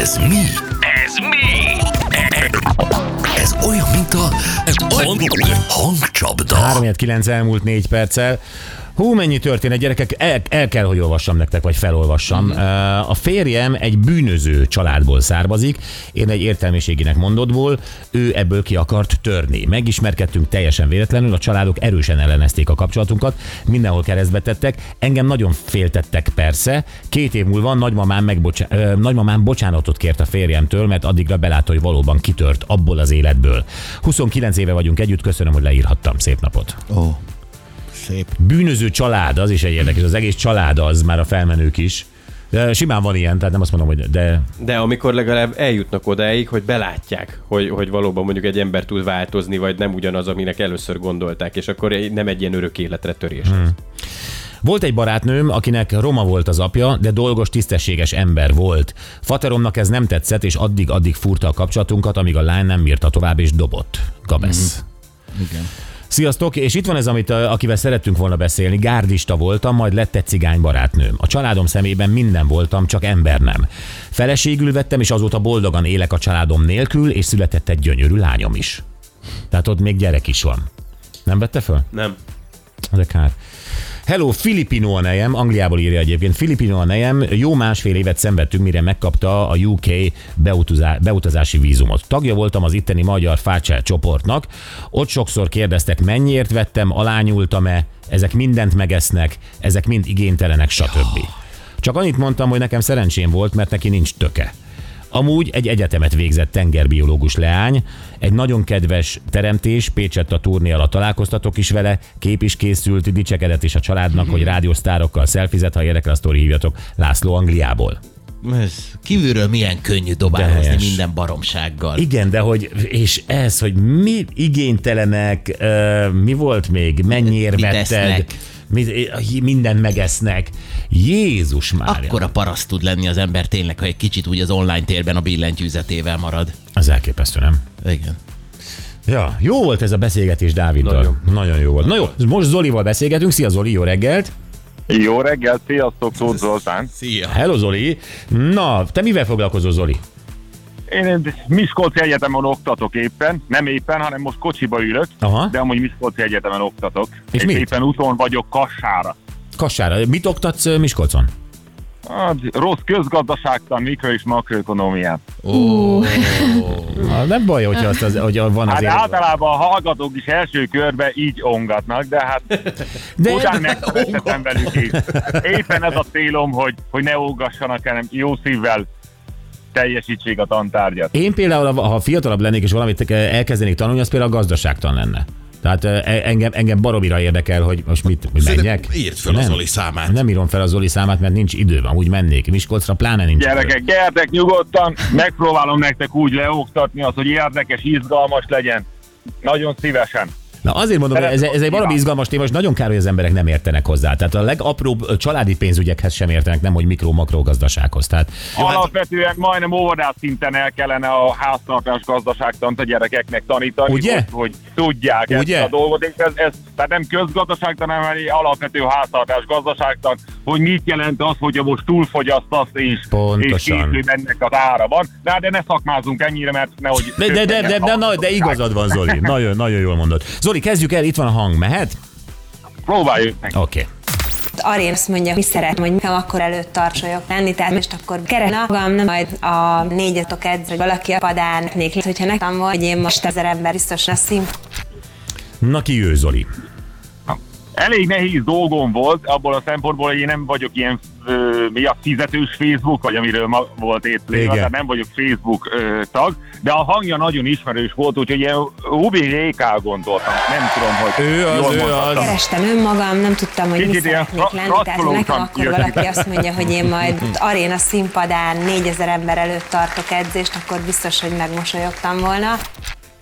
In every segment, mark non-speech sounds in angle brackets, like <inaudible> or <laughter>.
Ez mi? Ez mi? Ez olyan, mint a hangcsapda. 3 9 elmúlt 4 perccel. Hú, mennyi történet, gyerekek, el, el kell, hogy olvassam nektek, vagy felolvassam. Mm. A férjem egy bűnöző családból származik, én egy értelmiségének mondottból, ő ebből ki akart törni. Megismerkedtünk teljesen véletlenül, a családok erősen ellenezték a kapcsolatunkat, mindenhol keresztbe tettek, engem nagyon féltettek persze. Két év múlva nagymamám, megbocsá- ö, nagymamám bocsánatot kért a férjemtől, mert addigra belátta, hogy valóban kitört abból az életből. 29 éve vagyunk együtt, köszönöm, hogy leírhattam. Szép napot! Ó, szép. bűnöző család, az is egy érdekes, az egész család az, már a felmenők is. De simán van ilyen, tehát nem azt mondom, hogy de De amikor legalább eljutnak odáig, hogy belátják, hogy, hogy valóban mondjuk egy ember tud változni, vagy nem ugyanaz, aminek először gondolták, és akkor nem egy ilyen örök életre törés. Hmm. Volt egy barátnőm, akinek roma volt az apja, de dolgos, tisztességes ember volt. Fateromnak ez nem tetszett, és addig-addig furta a kapcsolatunkat, amíg a lány nem bírta tovább, és dobott. Gabesz. Igen. Sziasztok, és itt van ez, amit akivel szerettünk volna beszélni. Gárdista voltam, majd lett egy cigány barátnőm. A családom szemében minden voltam, csak ember nem. Feleségül vettem, és azóta boldogan élek a családom nélkül, és született egy gyönyörű lányom is. Tehát ott még gyerek is van. Nem vette föl? Nem. De kár. Hello, Filipino a nejem, Angliából írja egyébként. Filipino a nejem, jó másfél évet szenvedtünk, mire megkapta a UK beutazá- beutazási vízumot. Tagja voltam az itteni magyar Fácsel csoportnak. Ott sokszor kérdeztek, mennyiért vettem, alányultam-e, ezek mindent megesznek, ezek mind igénytelenek, stb. Csak annyit mondtam, hogy nekem szerencsém volt, mert neki nincs töke. Amúgy egy egyetemet végzett tengerbiológus leány, egy nagyon kedves teremtés, Pécsett a turné alatt találkoztatok is vele, kép is készült, dicsekedett is a családnak, hogy rádiósztárokkal szelfizet, ha érdekel a sztori hívjatok, László Angliából. Ez kívülről milyen könnyű dobálózni minden baromsággal. Igen, de hogy, és ez, hogy mi igénytelenek, mi volt még, mennyiért Mit vetted, esznek? mi, mindent megesznek. Jézus már. Akkora paraszt tud lenni az ember tényleg, ha egy kicsit úgy az online térben a billentyűzetével marad. Az elképesztő, nem? Igen. Ja, jó volt ez a beszélgetés Dáviddal. Nagyon, Nagyon. Nagyon jó volt. Na jó, most Zolival beszélgetünk. Szia Zoli, jó reggelt! Jó reggelt, sziasztok, Tóth Zoltán. Szia! Hello Zoli! Na, te mivel foglalkozol Zoli? Én Miskolci Egyetemen oktatok éppen, nem éppen, hanem most kocsiba ülök, Aha. de amúgy Miskolci Egyetemen oktatok. És mit? éppen úton vagyok Kassára. Kassára. Mit oktatsz Miskolcon? Hát, rossz közgazdaságtan, mikro- és makroekonomiát. Ó, Na, nem baj, hogyha azt az, hogy van Hát azért... általában a hallgatók is első körbe így ongatnak, de hát De, utána <laughs> megkereshetem velük is. Éppen ez a célom, hogy, hogy ne ógassanak, hanem jó szívvel teljesítsék a tantárgyat. Én például, ha fiatalabb lennék és valamit elkezdenék tanulni, az például a gazdaságtan lenne. Tehát ö, engem, engem baromira érdekel, hogy most mit, hogy menjek. írd fel a Nem. Zoli számát. Nem írom fel a Zoli számát, mert nincs időm, úgy mennék. Miskolcra pláne nincs idő. Gyerekek, gyertek nyugodtan, megpróbálom nektek úgy leoktatni azt, hogy érdekes, izgalmas legyen. Nagyon szívesen. Na azért mondom, hogy ez, ez egy valami izgalmas téma, és nagyon kár, hogy az emberek nem értenek hozzá. Tehát a legapróbb családi pénzügyekhez sem értenek, nem hogy mikro-makro gazdasághoz. Tehát Alapvetően majdnem óvodás szinten el kellene a háztartás gazdaságtant a gyerekeknek tanítani, Ugye? Hogy, hogy tudják Ugye? ezt a dolgot, és ez, ez tehát nem közgazdaságtan, hanem egy alapvető háztartás gazdaságtan, hogy mit jelent az, hogyha most túlfogyasztasz és, és Pontosan. később ennek az ára van. De, de ne szakmázunk ennyire, mert nehogy... De, de, de, de, de, de, de igazad van, Zoli. Nagyon, nagyon jól mondod. Zoli, kezdjük el, itt van a hang, mehet? Próbáljuk meg. Oké. Okay. Arén azt mondja, hogy szeretném, hogy nekem akkor előtt tartsoljak lenni, tehát most akkor keresem magam, nem majd a négyatok edz, hogy valaki a padán nék, hogyha nekem volt, hogy én most ezer ember biztos lesz szín. Na ki ő, Zoli? Elég nehéz dolgom volt, abból a szempontból, hogy én nem vagyok ilyen ö, mi a fizetős Facebook, vagy amiről ma volt étléga, tehát nem vagyok Facebook ö, tag, de a hangja nagyon ismerős volt, úgyhogy ilyen UBJK gondoltam. Nem tudom, hogy Ő az, jól ő mondhatom. az. Kerestem önmagam, nem tudtam, hogy mi Kicsit ilyen szeretnék lenni, tehát nekem akkor jött. valaki azt mondja, hogy én majd <laughs> aréna színpadán 4000 ember előtt tartok edzést, akkor biztos, hogy megmosolyogtam volna.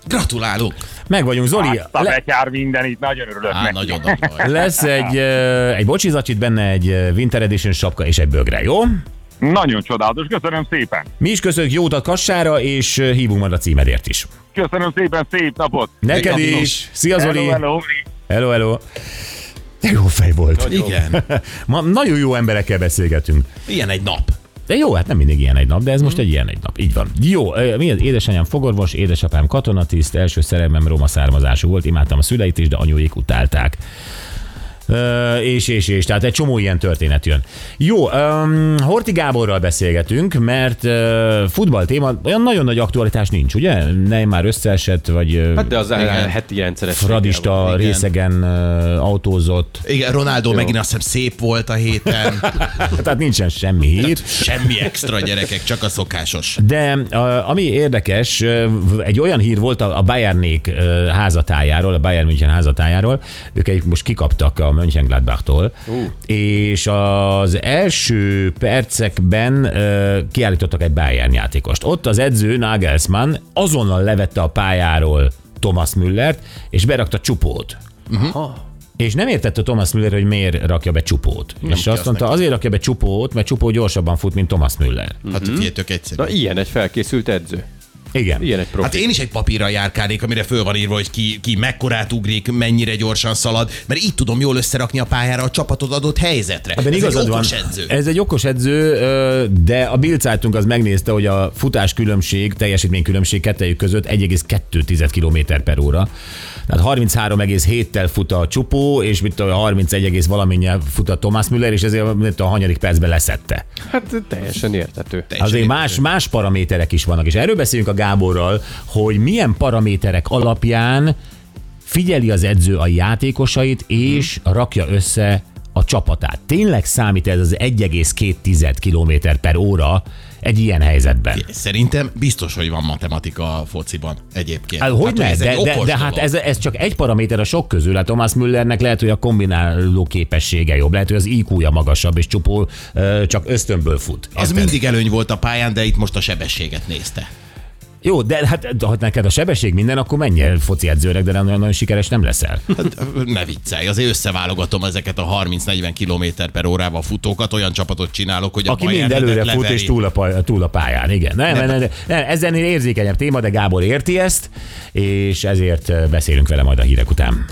Gratulálok! Meg vagyunk, Zoli. A Le, minden itt, nagyon örülök Á, neki. nagyon <laughs> lesz egy, egy bocsizacsit, benne egy Winter Edition sapka és egy bögre, jó? Nagyon csodálatos, köszönöm szépen. Mi is köszönjük jót a kassára, és hívunk majd a címedért is. Köszönöm szépen, szép napot. Neked Szép napot. is. Szia Zoli. Hello, hello. Hello, hello. De jó fej volt. Igen. <laughs> Ma nagyon jó emberekkel beszélgetünk. Ilyen egy nap. De jó, hát nem mindig ilyen egy nap, de ez most egy ilyen egy nap. Így van. Jó, mi az? Édesanyám fogorvos, édesapám katonatiszt, első szerelmem roma származású volt, imádtam a szüleit is, de anyuék utálták. És, és, és, tehát egy csomó ilyen történet jön. Jó, um, Horti Gáborral beszélgetünk, mert uh, futball téma, olyan nagyon nagy aktualitás nincs, ugye? Neymar összeesett, vagy Hát de az Igen. heti fradista van. igen. részegen uh, autózott. Igen, Ronaldo megint azt hiszem szép volt a héten. <laughs> Tehát nincsen semmi hír. Semmi extra gyerekek, csak a szokásos. De a, ami érdekes, egy olyan hír volt a, a Bayernék házatájáról, a Bayern München házatájáról, ők egy, most kikaptak a Mönchengladbachtól, uh. és az első percekben ö, kiállítottak egy Bayern játékost. Ott az edző Nagelsmann azonnal levette a pályáról Thomas Müllert, és berakta csupót. És nem értette Thomas Müller, hogy miért rakja be csupót. és ki azt mondta, neki. azért rakja be csupót, mert csupó gyorsabban fut, mint Thomas Müller. Hát Mhm. figyelj, tök egyszerű. Na ilyen egy felkészült edző. Igen. Ilyen egy profi. Hát én is egy papírra járkálnék, amire föl van írva, hogy ki, ki mekkorát ugrik, mennyire gyorsan szalad, mert így tudom jól összerakni a pályára a csapatot adott helyzetre. Ebben Ez igazad egy van. okos edző. Ez egy okos edző, de a Bild Zeitung az megnézte, hogy a futás különbség, teljesítmény különbség kettejük között 1,2 km per óra. Tehát 33,7-tel fut a csupó, és mit tudom, 31, egész valamennyel fut a Thomas Müller, és ezért tudom, a hanyadik percben leszette. Hát teljesen értető. Teljesen Azért érthető. más, más paraméterek is vannak, és erről beszélünk a Gáborral, hogy milyen paraméterek alapján figyeli az edző a játékosait, és rakja össze a csapatát. Tényleg számít ez az 1,2 km per óra egy ilyen helyzetben? Szerintem biztos, hogy van matematika a fociban egyébként. Hát, hogy ne, ez de, de, de hát ez, ez csak egy paraméter a sok közül. Hát Thomas Müllernek lehet, hogy a kombináló képessége jobb, lehet, hogy az IQ-ja magasabb, és csupó csak ösztönből fut. Az Érted? mindig előny volt a pályán, de itt most a sebességet nézte. Jó, de hát de ha neked a sebesség minden, akkor menj el foci edzőnek, de nem nagyon, nagyon sikeres nem leszel. Hát, ne viccelj, azért összeválogatom ezeket a 30-40 km per órával futókat, olyan csapatot csinálok, hogy a Aki mind előre fut leveri. és túl a, paj- túl a pályán, igen. Nem, nem, nem, nem, nem, ez ennél érzékenyebb téma, de Gábor érti ezt, és ezért beszélünk vele majd a hírek után.